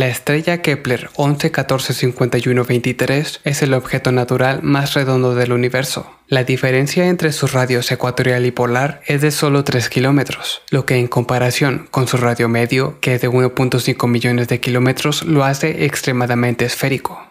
La estrella Kepler 11145123 es el objeto natural más redondo del universo. La diferencia entre sus radios ecuatorial y polar es de solo 3 kilómetros, lo que en comparación con su radio medio, que es de 1.5 millones de kilómetros, lo hace extremadamente esférico.